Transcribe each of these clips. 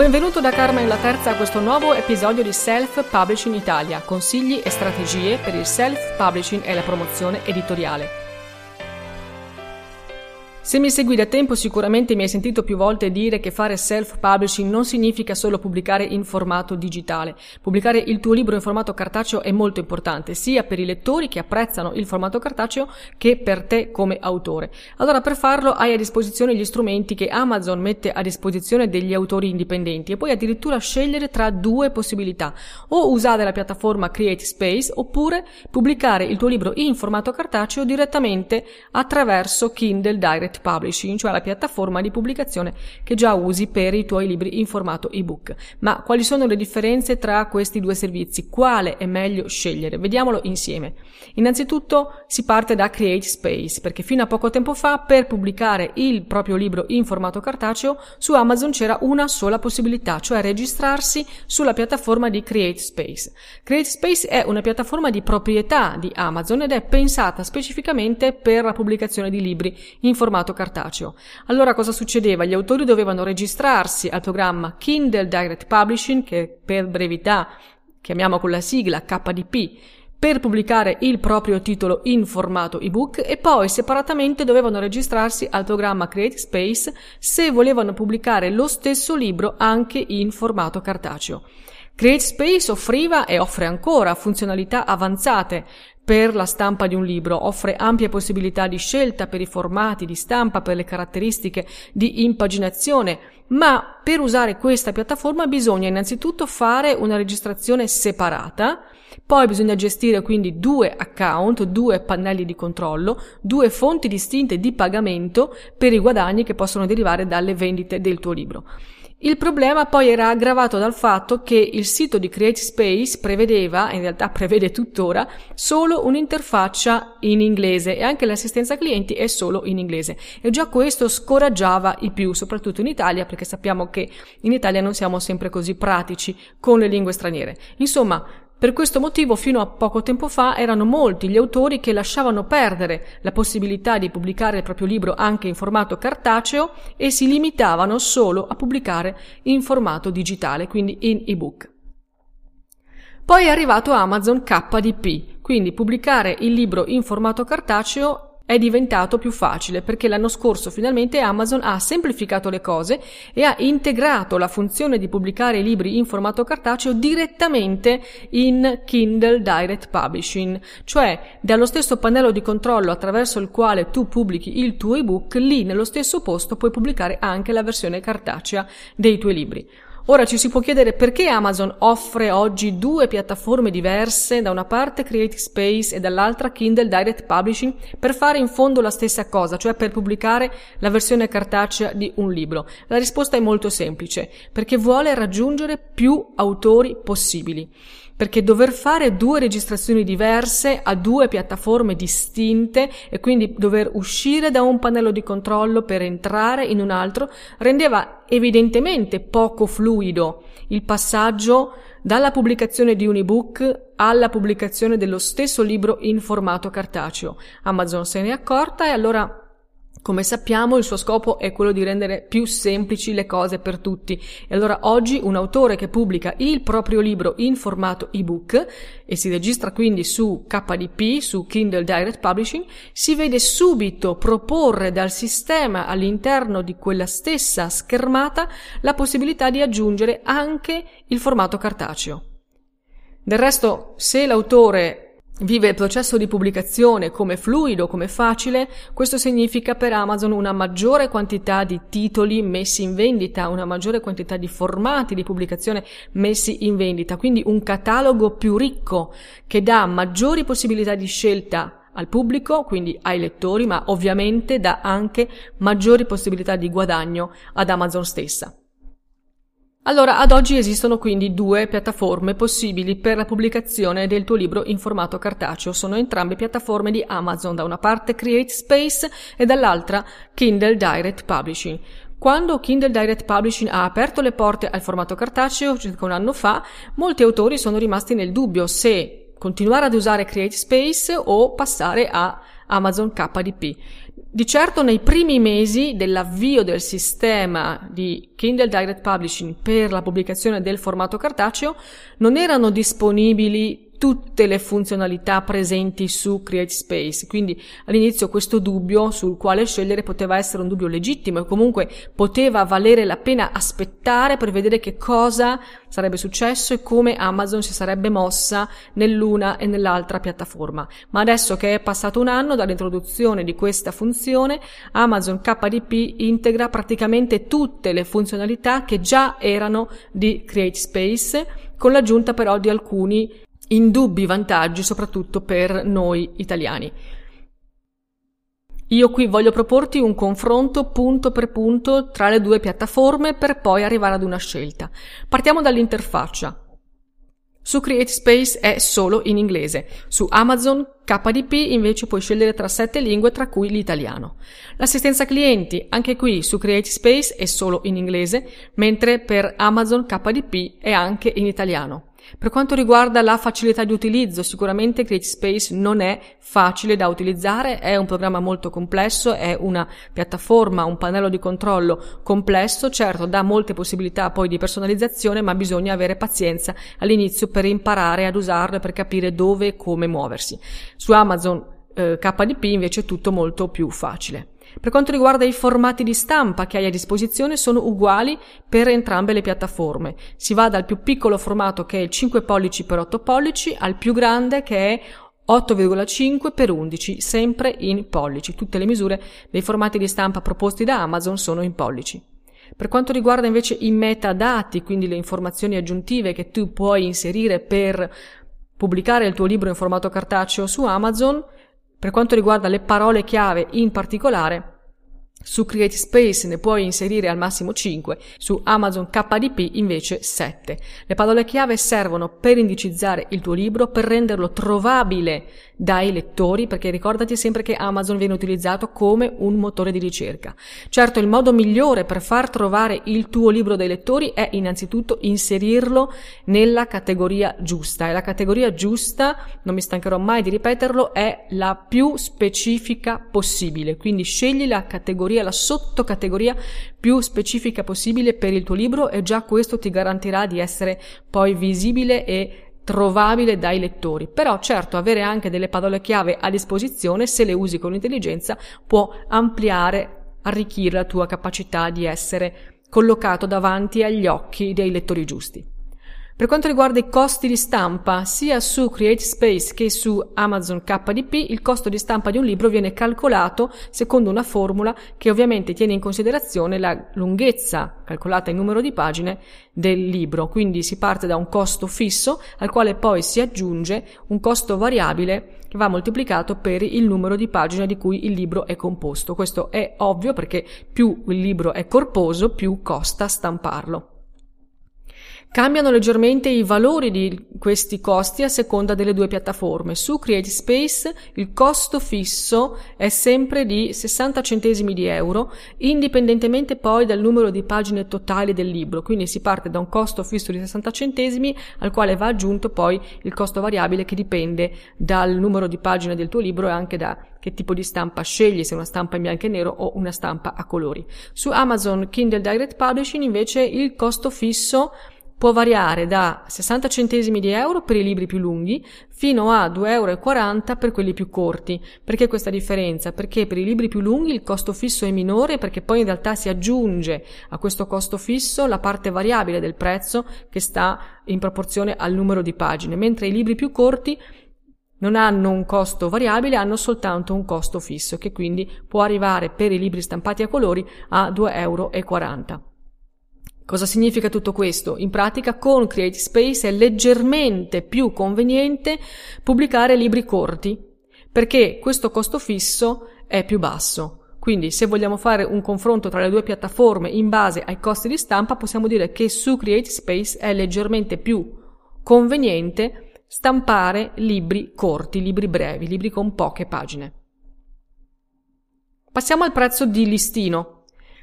Benvenuto da Carmen La Terza a questo nuovo episodio di Self Publishing Italia, consigli e strategie per il self publishing e la promozione editoriale. Se mi segui da tempo sicuramente mi hai sentito più volte dire che fare self-publishing non significa solo pubblicare in formato digitale. Pubblicare il tuo libro in formato cartaceo è molto importante, sia per i lettori che apprezzano il formato cartaceo che per te come autore. Allora per farlo hai a disposizione gli strumenti che Amazon mette a disposizione degli autori indipendenti e puoi addirittura scegliere tra due possibilità. O usare la piattaforma Create Space oppure pubblicare il tuo libro in formato cartaceo direttamente attraverso Kindle Direct Publishing, cioè la piattaforma di pubblicazione che già usi per i tuoi libri in formato ebook. Ma quali sono le differenze tra questi due servizi? Quale è meglio scegliere? Vediamolo insieme. Innanzitutto si parte da Create Space, perché fino a poco tempo fa per pubblicare il proprio libro in formato cartaceo su Amazon c'era una sola possibilità, cioè registrarsi sulla piattaforma di Create Space. Create Space è una piattaforma di proprietà di Amazon ed è pensata specificamente per la pubblicazione di libri in formato formato cartaceo. Allora cosa succedeva? Gli autori dovevano registrarsi al programma Kindle Direct Publishing, che per brevità chiamiamo con la sigla KDP, per pubblicare il proprio titolo in formato ebook e poi separatamente dovevano registrarsi al programma Create Space se volevano pubblicare lo stesso libro anche in formato cartaceo. Create Space offriva e offre ancora funzionalità avanzate per la stampa di un libro, offre ampie possibilità di scelta per i formati di stampa, per le caratteristiche di impaginazione, ma per usare questa piattaforma bisogna innanzitutto fare una registrazione separata, poi bisogna gestire quindi due account, due pannelli di controllo, due fonti distinte di pagamento per i guadagni che possono derivare dalle vendite del tuo libro. Il problema poi era aggravato dal fatto che il sito di Create Space prevedeva, in realtà prevede tuttora, solo un'interfaccia in inglese e anche l'assistenza clienti è solo in inglese. E già questo scoraggiava i più, soprattutto in Italia, perché sappiamo che in Italia non siamo sempre così pratici con le lingue straniere. Insomma, per questo motivo fino a poco tempo fa erano molti gli autori che lasciavano perdere la possibilità di pubblicare il proprio libro anche in formato cartaceo e si limitavano solo a pubblicare in formato digitale, quindi in ebook. Poi è arrivato Amazon KDP, quindi pubblicare il libro in formato cartaceo è diventato più facile perché l'anno scorso finalmente Amazon ha semplificato le cose e ha integrato la funzione di pubblicare i libri in formato cartaceo direttamente in Kindle Direct Publishing, cioè dallo stesso pannello di controllo attraverso il quale tu pubblichi il tuo ebook, lì nello stesso posto puoi pubblicare anche la versione cartacea dei tuoi libri. Ora ci si può chiedere perché Amazon offre oggi due piattaforme diverse, da una parte Creative Space e dall'altra Kindle Direct Publishing, per fare in fondo la stessa cosa, cioè per pubblicare la versione cartacea di un libro. La risposta è molto semplice, perché vuole raggiungere più autori possibili perché dover fare due registrazioni diverse a due piattaforme distinte e quindi dover uscire da un pannello di controllo per entrare in un altro rendeva evidentemente poco fluido il passaggio dalla pubblicazione di un ebook alla pubblicazione dello stesso libro in formato cartaceo. Amazon se ne è accorta e allora Come sappiamo il suo scopo è quello di rendere più semplici le cose per tutti e allora oggi un autore che pubblica il proprio libro in formato ebook e si registra quindi su KDP, su Kindle Direct Publishing, si vede subito proporre dal sistema all'interno di quella stessa schermata la possibilità di aggiungere anche il formato cartaceo. Del resto, se l'autore vive il processo di pubblicazione come fluido, come facile, questo significa per Amazon una maggiore quantità di titoli messi in vendita, una maggiore quantità di formati di pubblicazione messi in vendita, quindi un catalogo più ricco che dà maggiori possibilità di scelta al pubblico, quindi ai lettori, ma ovviamente dà anche maggiori possibilità di guadagno ad Amazon stessa. Allora, ad oggi esistono quindi due piattaforme possibili per la pubblicazione del tuo libro in formato cartaceo. Sono entrambe piattaforme di Amazon, da una parte Create Space e dall'altra Kindle Direct Publishing. Quando Kindle Direct Publishing ha aperto le porte al formato cartaceo, circa un anno fa, molti autori sono rimasti nel dubbio se continuare ad usare Create Space o passare a Amazon KDP. Di certo nei primi mesi dell'avvio del sistema di Kindle Direct Publishing per la pubblicazione del formato cartaceo non erano disponibili tutte le funzionalità presenti su Create Space. Quindi all'inizio questo dubbio sul quale scegliere poteva essere un dubbio legittimo e comunque poteva valere la pena aspettare per vedere che cosa sarebbe successo e come Amazon si sarebbe mossa nell'una e nell'altra piattaforma. Ma adesso che è passato un anno dall'introduzione di questa funzione, Amazon KDP integra praticamente tutte le funzionalità che già erano di Create Space con l'aggiunta però di alcuni indubbi vantaggi soprattutto per noi italiani. Io qui voglio proporti un confronto punto per punto tra le due piattaforme per poi arrivare ad una scelta. Partiamo dall'interfaccia. Su CreateSpace è solo in inglese, su Amazon KDP invece puoi scegliere tra sette lingue tra cui l'italiano. L'assistenza clienti, anche qui su CreateSpace è solo in inglese, mentre per Amazon KDP è anche in italiano. Per quanto riguarda la facilità di utilizzo, sicuramente CreateSpace non è facile da utilizzare, è un programma molto complesso, è una piattaforma, un pannello di controllo complesso, certo dà molte possibilità poi di personalizzazione, ma bisogna avere pazienza all'inizio per imparare ad usarlo e per capire dove e come muoversi. Su Amazon eh, KDP invece è tutto molto più facile. Per quanto riguarda i formati di stampa che hai a disposizione sono uguali per entrambe le piattaforme. Si va dal più piccolo formato che è il 5 pollici x 8 pollici al più grande che è 8,5 x 11, sempre in pollici. Tutte le misure dei formati di stampa proposti da Amazon sono in pollici. Per quanto riguarda invece i metadati, quindi le informazioni aggiuntive che tu puoi inserire per pubblicare il tuo libro in formato cartaceo su Amazon, per quanto riguarda le parole chiave in particolare, su CreateSpace ne puoi inserire al massimo 5, su Amazon KDP invece 7. Le parole chiave servono per indicizzare il tuo libro, per renderlo trovabile dai lettori, perché ricordati sempre che Amazon viene utilizzato come un motore di ricerca. Certo, il modo migliore per far trovare il tuo libro dai lettori è innanzitutto inserirlo nella categoria giusta. E la categoria giusta, non mi stancherò mai di ripeterlo, è la più specifica possibile. Quindi scegli la categoria la sottocategoria più specifica possibile per il tuo libro e già questo ti garantirà di essere poi visibile e trovabile dai lettori. Però certo avere anche delle parole chiave a disposizione, se le usi con intelligenza, può ampliare, arricchire la tua capacità di essere collocato davanti agli occhi dei lettori giusti. Per quanto riguarda i costi di stampa, sia su CreateSpace che su Amazon KDP, il costo di stampa di un libro viene calcolato secondo una formula che ovviamente tiene in considerazione la lunghezza, calcolata in numero di pagine, del libro. Quindi si parte da un costo fisso al quale poi si aggiunge un costo variabile che va moltiplicato per il numero di pagine di cui il libro è composto. Questo è ovvio perché più il libro è corposo, più costa stamparlo. Cambiano leggermente i valori di questi costi a seconda delle due piattaforme. Su Creative Space il costo fisso è sempre di 60 centesimi di euro, indipendentemente poi dal numero di pagine totali del libro. Quindi si parte da un costo fisso di 60 centesimi al quale va aggiunto poi il costo variabile che dipende dal numero di pagine del tuo libro e anche da che tipo di stampa scegli, se una stampa in bianco e nero o una stampa a colori. Su Amazon Kindle Direct Publishing invece il costo fisso può variare da 60 centesimi di euro per i libri più lunghi fino a 2,40 euro per quelli più corti. Perché questa differenza? Perché per i libri più lunghi il costo fisso è minore perché poi in realtà si aggiunge a questo costo fisso la parte variabile del prezzo che sta in proporzione al numero di pagine, mentre i libri più corti non hanno un costo variabile, hanno soltanto un costo fisso che quindi può arrivare per i libri stampati a colori a 2,40 euro. Cosa significa tutto questo? In pratica con Creative Space è leggermente più conveniente pubblicare libri corti perché questo costo fisso è più basso. Quindi se vogliamo fare un confronto tra le due piattaforme in base ai costi di stampa possiamo dire che su Creative Space è leggermente più conveniente stampare libri corti, libri brevi, libri con poche pagine. Passiamo al prezzo di listino.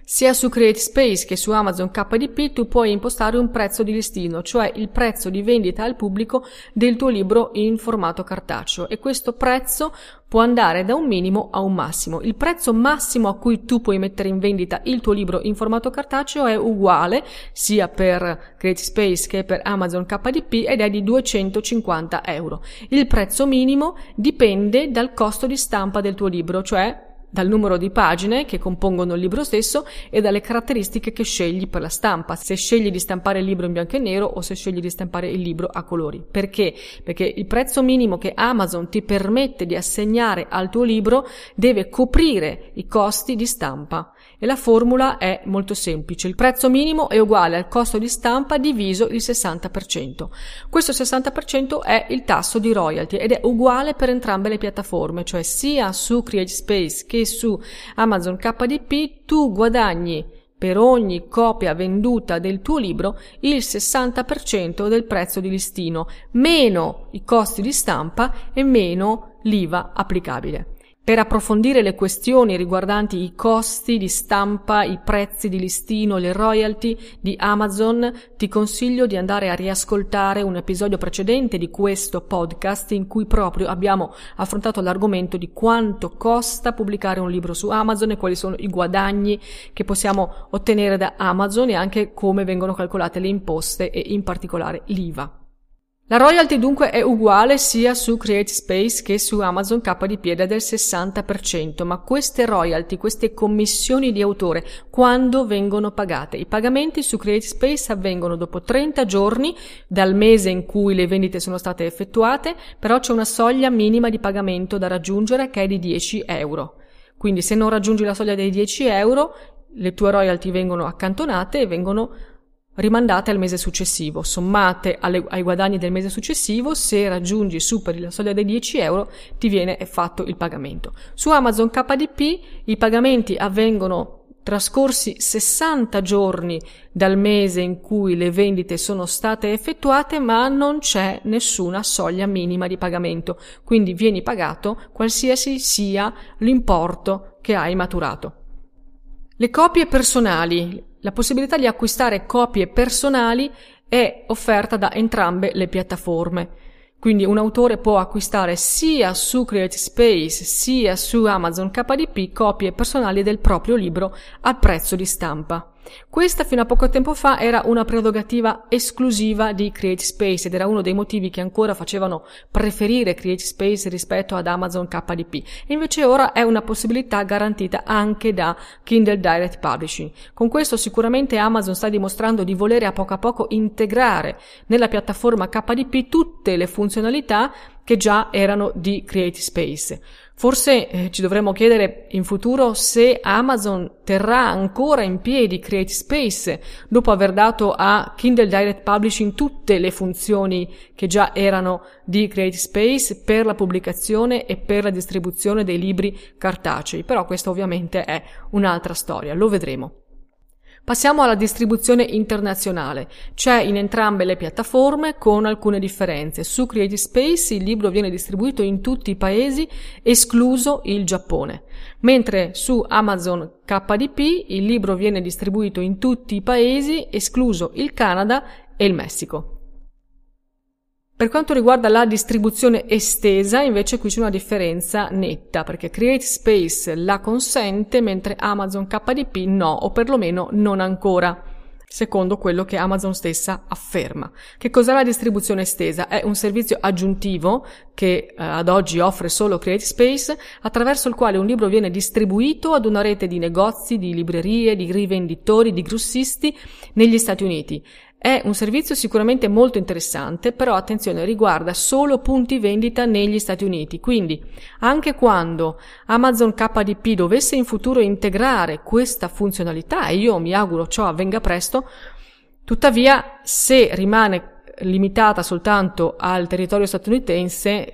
Sia su Create Space che su Amazon KDP tu puoi impostare un prezzo di listino, cioè il prezzo di vendita al pubblico del tuo libro in formato cartaceo e questo prezzo può andare da un minimo a un massimo. Il prezzo massimo a cui tu puoi mettere in vendita il tuo libro in formato cartaceo è uguale sia per Create Space che per Amazon KDP ed è di 250 euro. Il prezzo minimo dipende dal costo di stampa del tuo libro, cioè dal numero di pagine che compongono il libro stesso e dalle caratteristiche che scegli per la stampa, se scegli di stampare il libro in bianco e nero o se scegli di stampare il libro a colori. Perché? Perché il prezzo minimo che Amazon ti permette di assegnare al tuo libro deve coprire i costi di stampa e la formula è molto semplice. Il prezzo minimo è uguale al costo di stampa diviso il 60%. Questo 60% è il tasso di royalty ed è uguale per entrambe le piattaforme, cioè sia su CreateSpace che su Amazon KDP tu guadagni per ogni copia venduta del tuo libro il 60% del prezzo di listino, meno i costi di stampa e meno l'IVA applicabile. Per approfondire le questioni riguardanti i costi di stampa, i prezzi di listino, le royalty di Amazon, ti consiglio di andare a riascoltare un episodio precedente di questo podcast in cui proprio abbiamo affrontato l'argomento di quanto costa pubblicare un libro su Amazon e quali sono i guadagni che possiamo ottenere da Amazon e anche come vengono calcolate le imposte e in particolare l'IVA. La royalty dunque è uguale sia su Create Space che su Amazon KDP ed è del 60%, ma queste royalty, queste commissioni di autore, quando vengono pagate? I pagamenti su Create Space avvengono dopo 30 giorni dal mese in cui le vendite sono state effettuate, però c'è una soglia minima di pagamento da raggiungere che è di 10 euro. Quindi se non raggiungi la soglia dei 10 euro, le tue royalty vengono accantonate e vengono rimandate al mese successivo, sommate alle, ai guadagni del mese successivo, se raggiungi superi la soglia dei 10 euro ti viene fatto il pagamento. Su Amazon KDP i pagamenti avvengono trascorsi 60 giorni dal mese in cui le vendite sono state effettuate, ma non c'è nessuna soglia minima di pagamento, quindi vieni pagato qualsiasi sia l'importo che hai maturato. Le copie personali, la possibilità di acquistare copie personali è offerta da entrambe le piattaforme. Quindi un autore può acquistare sia su Creative Space sia su Amazon KDP copie personali del proprio libro al prezzo di stampa. Questa fino a poco tempo fa era una prerogativa esclusiva di Create Space ed era uno dei motivi che ancora facevano preferire Create Space rispetto ad Amazon KDP. Invece ora è una possibilità garantita anche da Kindle Direct Publishing. Con questo sicuramente Amazon sta dimostrando di volere a poco a poco integrare nella piattaforma KDP tutte le funzionalità che già erano di Create Space. Forse eh, ci dovremmo chiedere in futuro se Amazon terrà ancora in piedi Create Space dopo aver dato a Kindle Direct Publishing tutte le funzioni che già erano di Create Space per la pubblicazione e per la distribuzione dei libri cartacei. Però questa ovviamente è un'altra storia, lo vedremo. Passiamo alla distribuzione internazionale. C'è in entrambe le piattaforme con alcune differenze. Su Creative Space il libro viene distribuito in tutti i paesi, escluso il Giappone, mentre su Amazon KDP il libro viene distribuito in tutti i paesi, escluso il Canada e il Messico. Per quanto riguarda la distribuzione estesa, invece qui c'è una differenza netta, perché Create Space la consente, mentre Amazon KDP no, o perlomeno non ancora, secondo quello che Amazon stessa afferma. Che cos'è la distribuzione estesa? È un servizio aggiuntivo che eh, ad oggi offre solo Create Space, attraverso il quale un libro viene distribuito ad una rete di negozi, di librerie, di rivenditori, di grossisti negli Stati Uniti. È un servizio sicuramente molto interessante, però attenzione, riguarda solo punti vendita negli Stati Uniti. Quindi, anche quando Amazon KDP dovesse in futuro integrare questa funzionalità, e io mi auguro ciò avvenga presto, tuttavia, se rimane limitata soltanto al territorio statunitense,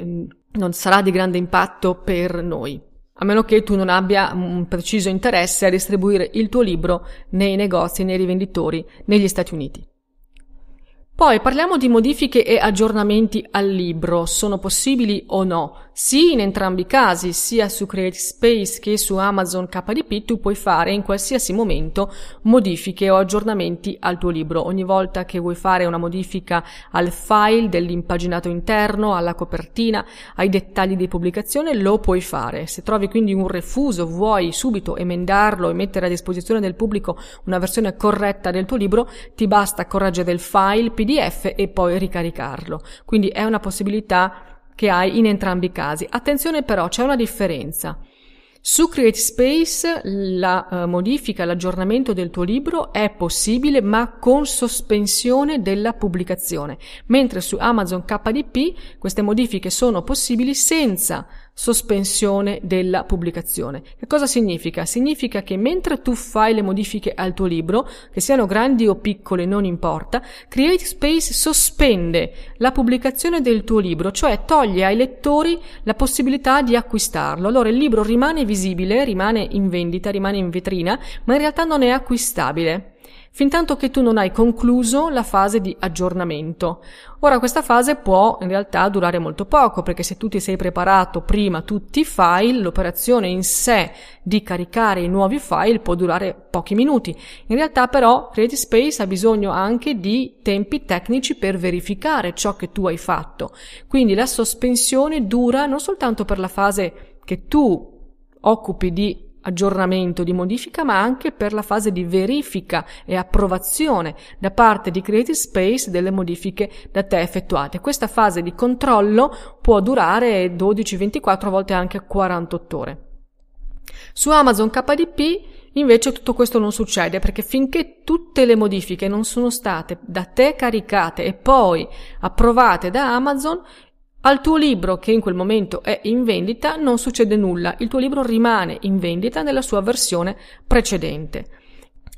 non sarà di grande impatto per noi. A meno che tu non abbia un preciso interesse a distribuire il tuo libro nei negozi, nei rivenditori negli Stati Uniti. Poi parliamo di modifiche e aggiornamenti al libro. Sono possibili o no? Sì, in entrambi i casi, sia su Creative Space che su Amazon KDP, tu puoi fare in qualsiasi momento modifiche o aggiornamenti al tuo libro. Ogni volta che vuoi fare una modifica al file dell'impaginato interno, alla copertina, ai dettagli di pubblicazione, lo puoi fare. Se trovi quindi un refuso, vuoi subito emendarlo e mettere a disposizione del pubblico una versione corretta del tuo libro, ti basta correggere il file PDF e poi ricaricarlo. Quindi è una possibilità che hai in entrambi i casi. Attenzione però, c'è una differenza. Su Create Space la uh, modifica, l'aggiornamento del tuo libro è possibile ma con sospensione della pubblicazione, mentre su Amazon KDP queste modifiche sono possibili senza sospensione della pubblicazione. Che cosa significa? Significa che mentre tu fai le modifiche al tuo libro, che siano grandi o piccole non importa, Create Space sospende la pubblicazione del tuo libro, cioè toglie ai lettori la possibilità di acquistarlo. Allora il libro rimane visibile, rimane in vendita, rimane in vetrina, ma in realtà non è acquistabile fintanto che tu non hai concluso la fase di aggiornamento. Ora questa fase può in realtà durare molto poco, perché se tu ti sei preparato prima tutti i file, l'operazione in sé di caricare i nuovi file può durare pochi minuti. In realtà però Creative Space ha bisogno anche di tempi tecnici per verificare ciò che tu hai fatto. Quindi la sospensione dura non soltanto per la fase che tu occupi di aggiornamento, di modifica, ma anche per la fase di verifica e approvazione da parte di Creative Space delle modifiche da te effettuate. Questa fase di controllo può durare 12, 24, a volte anche 48 ore. Su Amazon KDP Invece tutto questo non succede perché finché tutte le modifiche non sono state da te caricate e poi approvate da Amazon, al tuo libro, che in quel momento è in vendita, non succede nulla, il tuo libro rimane in vendita nella sua versione precedente.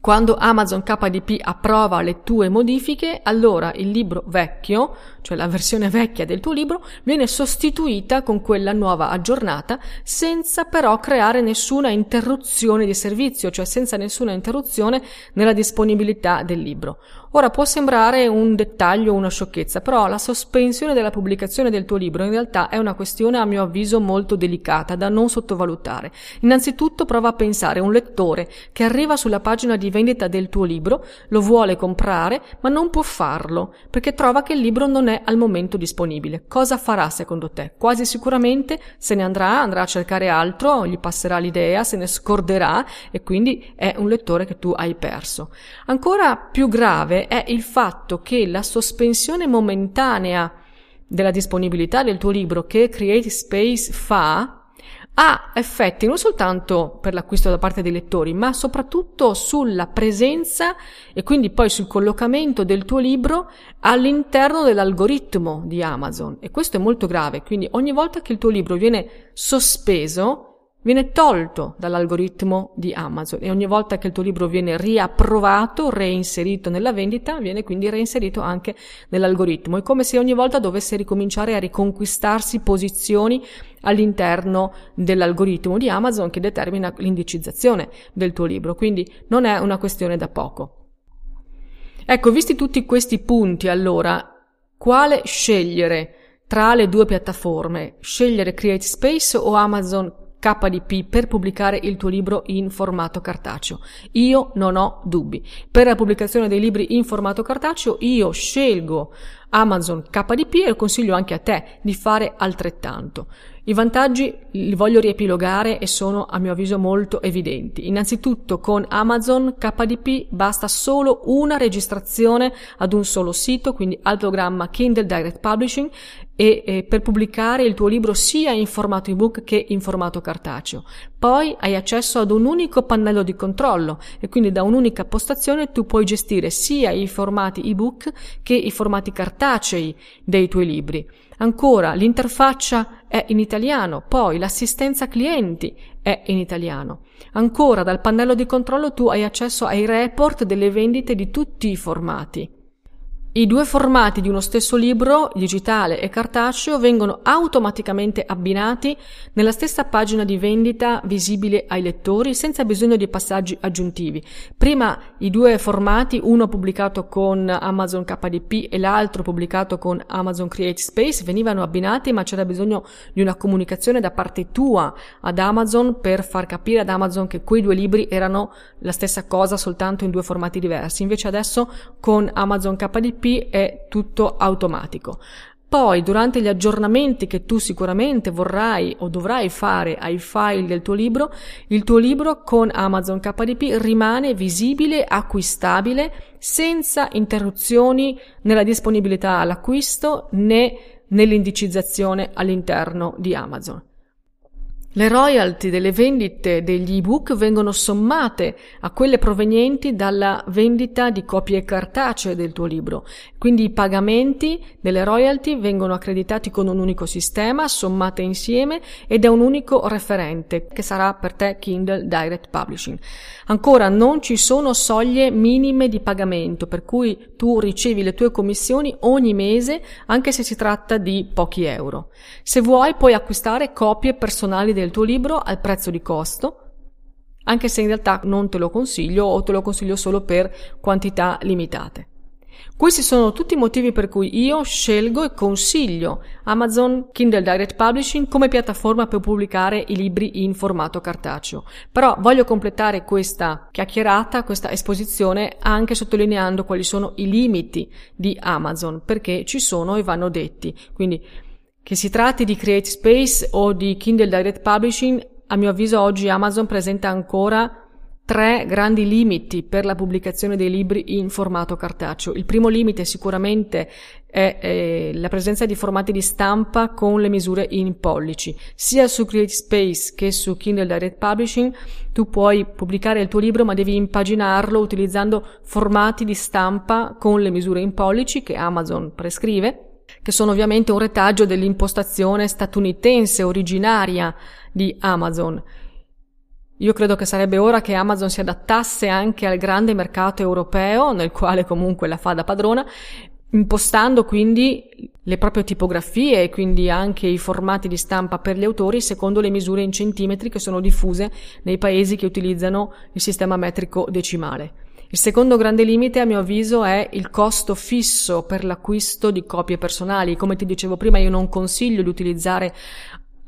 Quando Amazon KDP approva le tue modifiche, allora il libro vecchio, cioè la versione vecchia del tuo libro, viene sostituita con quella nuova aggiornata senza però creare nessuna interruzione di servizio, cioè senza nessuna interruzione nella disponibilità del libro. Ora può sembrare un dettaglio una sciocchezza, però la sospensione della pubblicazione del tuo libro in realtà è una questione a mio avviso molto delicata da non sottovalutare. Innanzitutto prova a pensare un lettore che arriva sulla pagina di vendita del tuo libro, lo vuole comprare, ma non può farlo perché trova che il libro non è al momento disponibile. Cosa farà secondo te? Quasi sicuramente se ne andrà, andrà a cercare altro, gli passerà l'idea, se ne scorderà e quindi è un lettore che tu hai perso. Ancora più grave è il fatto che la sospensione momentanea della disponibilità del tuo libro che Creative Space fa ha effetti non soltanto per l'acquisto da parte dei lettori, ma soprattutto sulla presenza e quindi poi sul collocamento del tuo libro all'interno dell'algoritmo di Amazon. E questo è molto grave, quindi ogni volta che il tuo libro viene sospeso, viene tolto dall'algoritmo di Amazon e ogni volta che il tuo libro viene riapprovato, reinserito nella vendita, viene quindi reinserito anche nell'algoritmo. È come se ogni volta dovesse ricominciare a riconquistarsi posizioni all'interno dell'algoritmo di Amazon che determina l'indicizzazione del tuo libro, quindi non è una questione da poco. Ecco, visti tutti questi punti, allora, quale scegliere tra le due piattaforme? Scegliere Create Space o Amazon KDP per pubblicare il tuo libro in formato cartaceo. Io non ho dubbi. Per la pubblicazione dei libri in formato cartaceo io scelgo Amazon KDP e consiglio anche a te di fare altrettanto. I vantaggi li voglio riepilogare e sono a mio avviso molto evidenti. Innanzitutto con Amazon KDP basta solo una registrazione ad un solo sito, quindi al programma Kindle Direct Publishing e, e per pubblicare il tuo libro sia in formato ebook che in formato cartaceo. Poi hai accesso ad un unico pannello di controllo e quindi da un'unica postazione tu puoi gestire sia i formati ebook che i formati cartacei dei tuoi libri. Ancora, l'interfaccia è in italiano, poi l'assistenza clienti è in italiano. Ancora, dal pannello di controllo tu hai accesso ai report delle vendite di tutti i formati. I due formati di uno stesso libro, digitale e cartaceo, vengono automaticamente abbinati nella stessa pagina di vendita visibile ai lettori senza bisogno di passaggi aggiuntivi. Prima i due formati, uno pubblicato con Amazon KDP e l'altro pubblicato con Amazon Create Space, venivano abbinati ma c'era bisogno di una comunicazione da parte tua ad Amazon per far capire ad Amazon che quei due libri erano la stessa cosa soltanto in due formati diversi. Invece adesso con Amazon KDP è tutto automatico. Poi, durante gli aggiornamenti che tu sicuramente vorrai o dovrai fare ai file del tuo libro, il tuo libro con Amazon KDP rimane visibile, acquistabile, senza interruzioni nella disponibilità all'acquisto né nell'indicizzazione all'interno di Amazon. Le royalty delle vendite degli ebook vengono sommate a quelle provenienti dalla vendita di copie cartacee del tuo libro. Quindi i pagamenti delle royalty vengono accreditati con un unico sistema, sommate insieme ed è un unico referente che sarà per te Kindle Direct Publishing. Ancora non ci sono soglie minime di pagamento, per cui tu ricevi le tue commissioni ogni mese anche se si tratta di pochi euro. Se vuoi puoi acquistare copie personali del tuo libro al prezzo di costo, anche se in realtà non te lo consiglio o te lo consiglio solo per quantità limitate. Questi sono tutti i motivi per cui io scelgo e consiglio Amazon Kindle Direct Publishing come piattaforma per pubblicare i libri in formato cartaceo. Però voglio completare questa chiacchierata, questa esposizione anche sottolineando quali sono i limiti di Amazon, perché ci sono e vanno detti. Quindi che si tratti di Create Space o di Kindle Direct Publishing, a mio avviso oggi Amazon presenta ancora tre grandi limiti per la pubblicazione dei libri in formato cartaceo. Il primo limite sicuramente è eh, la presenza di formati di stampa con le misure in pollici. Sia su Create Space che su Kindle Direct Publishing tu puoi pubblicare il tuo libro ma devi impaginarlo utilizzando formati di stampa con le misure in pollici che Amazon prescrive che sono ovviamente un retaggio dell'impostazione statunitense originaria di Amazon. Io credo che sarebbe ora che Amazon si adattasse anche al grande mercato europeo, nel quale comunque la fa da padrona, impostando quindi le proprie tipografie e quindi anche i formati di stampa per gli autori secondo le misure in centimetri che sono diffuse nei paesi che utilizzano il sistema metrico decimale. Il secondo grande limite, a mio avviso, è il costo fisso per l'acquisto di copie personali. Come ti dicevo prima, io non consiglio di utilizzare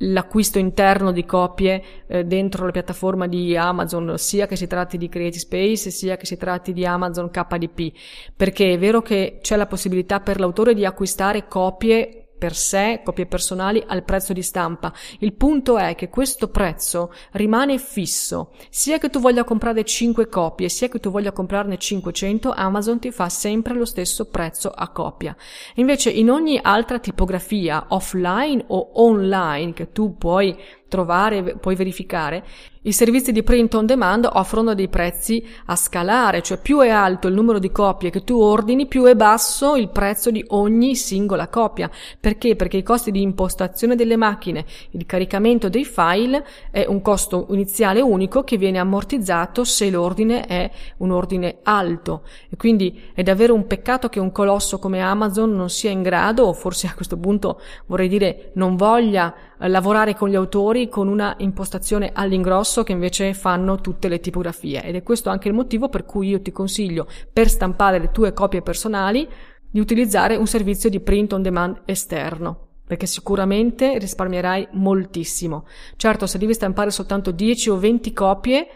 l'acquisto interno di copie eh, dentro la piattaforma di Amazon, sia che si tratti di Creative Space, sia che si tratti di Amazon KDP, perché è vero che c'è la possibilità per l'autore di acquistare copie per sé, copie personali, al prezzo di stampa. Il punto è che questo prezzo rimane fisso. Sia che tu voglia comprare 5 copie, sia che tu voglia comprarne 500, Amazon ti fa sempre lo stesso prezzo a copia. Invece in ogni altra tipografia, offline o online, che tu puoi trovare, puoi verificare, I servizi di print on demand offrono dei prezzi a scalare, cioè più è alto il numero di copie che tu ordini, più è basso il prezzo di ogni singola copia. Perché? Perché i costi di impostazione delle macchine, il caricamento dei file è un costo iniziale unico che viene ammortizzato se l'ordine è un ordine alto. E quindi è davvero un peccato che un colosso come Amazon non sia in grado, o forse a questo punto vorrei dire non voglia eh, lavorare con gli autori con una impostazione all'ingrosso che invece fanno tutte le tipografie ed è questo anche il motivo per cui io ti consiglio per stampare le tue copie personali di utilizzare un servizio di print on demand esterno perché sicuramente risparmierai moltissimo. Certo, se devi stampare soltanto 10 o 20 copie,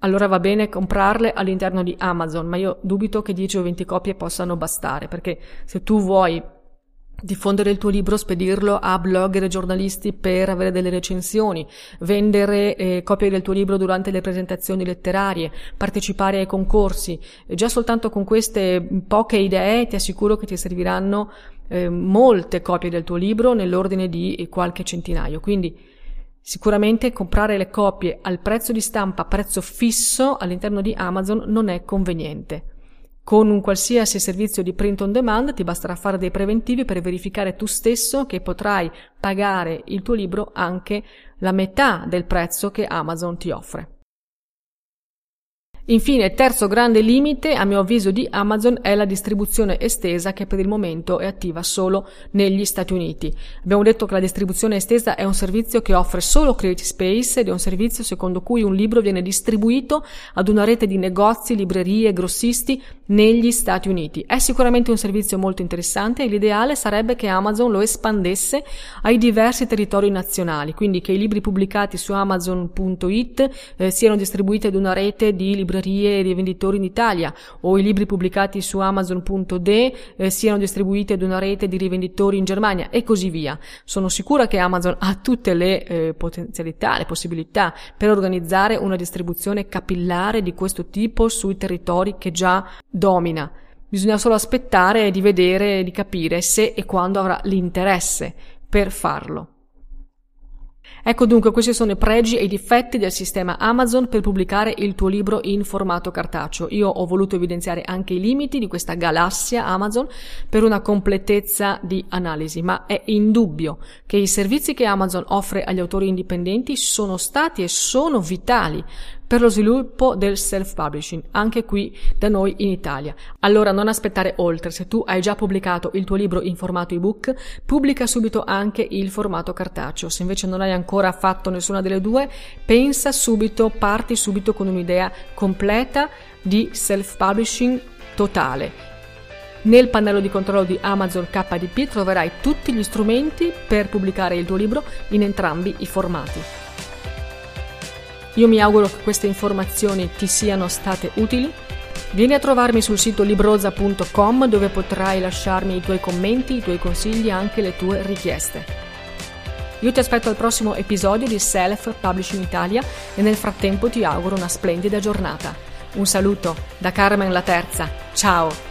allora va bene comprarle all'interno di Amazon, ma io dubito che 10 o 20 copie possano bastare, perché se tu vuoi diffondere il tuo libro, spedirlo a blogger e giornalisti per avere delle recensioni, vendere eh, copie del tuo libro durante le presentazioni letterarie, partecipare ai concorsi. Già soltanto con queste poche idee ti assicuro che ti serviranno eh, molte copie del tuo libro nell'ordine di qualche centinaio. Quindi sicuramente comprare le copie al prezzo di stampa, prezzo fisso all'interno di Amazon non è conveniente. Con un qualsiasi servizio di print on demand ti basterà fare dei preventivi per verificare tu stesso che potrai pagare il tuo libro anche la metà del prezzo che Amazon ti offre. Infine, terzo grande limite, a mio avviso, di Amazon è la distribuzione estesa che per il momento è attiva solo negli Stati Uniti. Abbiamo detto che la distribuzione estesa è un servizio che offre solo Creative Space ed è un servizio secondo cui un libro viene distribuito ad una rete di negozi, librerie, grossisti negli Stati Uniti. È sicuramente un servizio molto interessante e l'ideale sarebbe che Amazon lo espandesse ai diversi territori nazionali, quindi che i libri pubblicati su Amazon.it eh, siano distribuiti ad una rete di librerie librerie e rivenditori in Italia o i libri pubblicati su Amazon.de eh, siano distribuiti ad una rete di rivenditori in Germania e così via. Sono sicura che Amazon ha tutte le eh, potenzialità, le possibilità per organizzare una distribuzione capillare di questo tipo sui territori che già domina. Bisogna solo aspettare di vedere, di capire se e quando avrà l'interesse per farlo. Ecco dunque questi sono i pregi e i difetti del sistema Amazon per pubblicare il tuo libro in formato cartaceo. Io ho voluto evidenziare anche i limiti di questa galassia Amazon per una completezza di analisi, ma è indubbio che i servizi che Amazon offre agli autori indipendenti sono stati e sono vitali per lo sviluppo del self-publishing, anche qui da noi in Italia. Allora non aspettare oltre, se tu hai già pubblicato il tuo libro in formato ebook, pubblica subito anche il formato cartaceo. Se invece non hai ancora fatto nessuna delle due, pensa subito, parti subito con un'idea completa di self-publishing totale. Nel pannello di controllo di Amazon KDP troverai tutti gli strumenti per pubblicare il tuo libro in entrambi i formati. Io mi auguro che queste informazioni ti siano state utili. Vieni a trovarmi sul sito libroza.com dove potrai lasciarmi i tuoi commenti, i tuoi consigli e anche le tue richieste. Io ti aspetto al prossimo episodio di Self Publishing Italia e nel frattempo ti auguro una splendida giornata. Un saluto da Carmen la Terza. Ciao!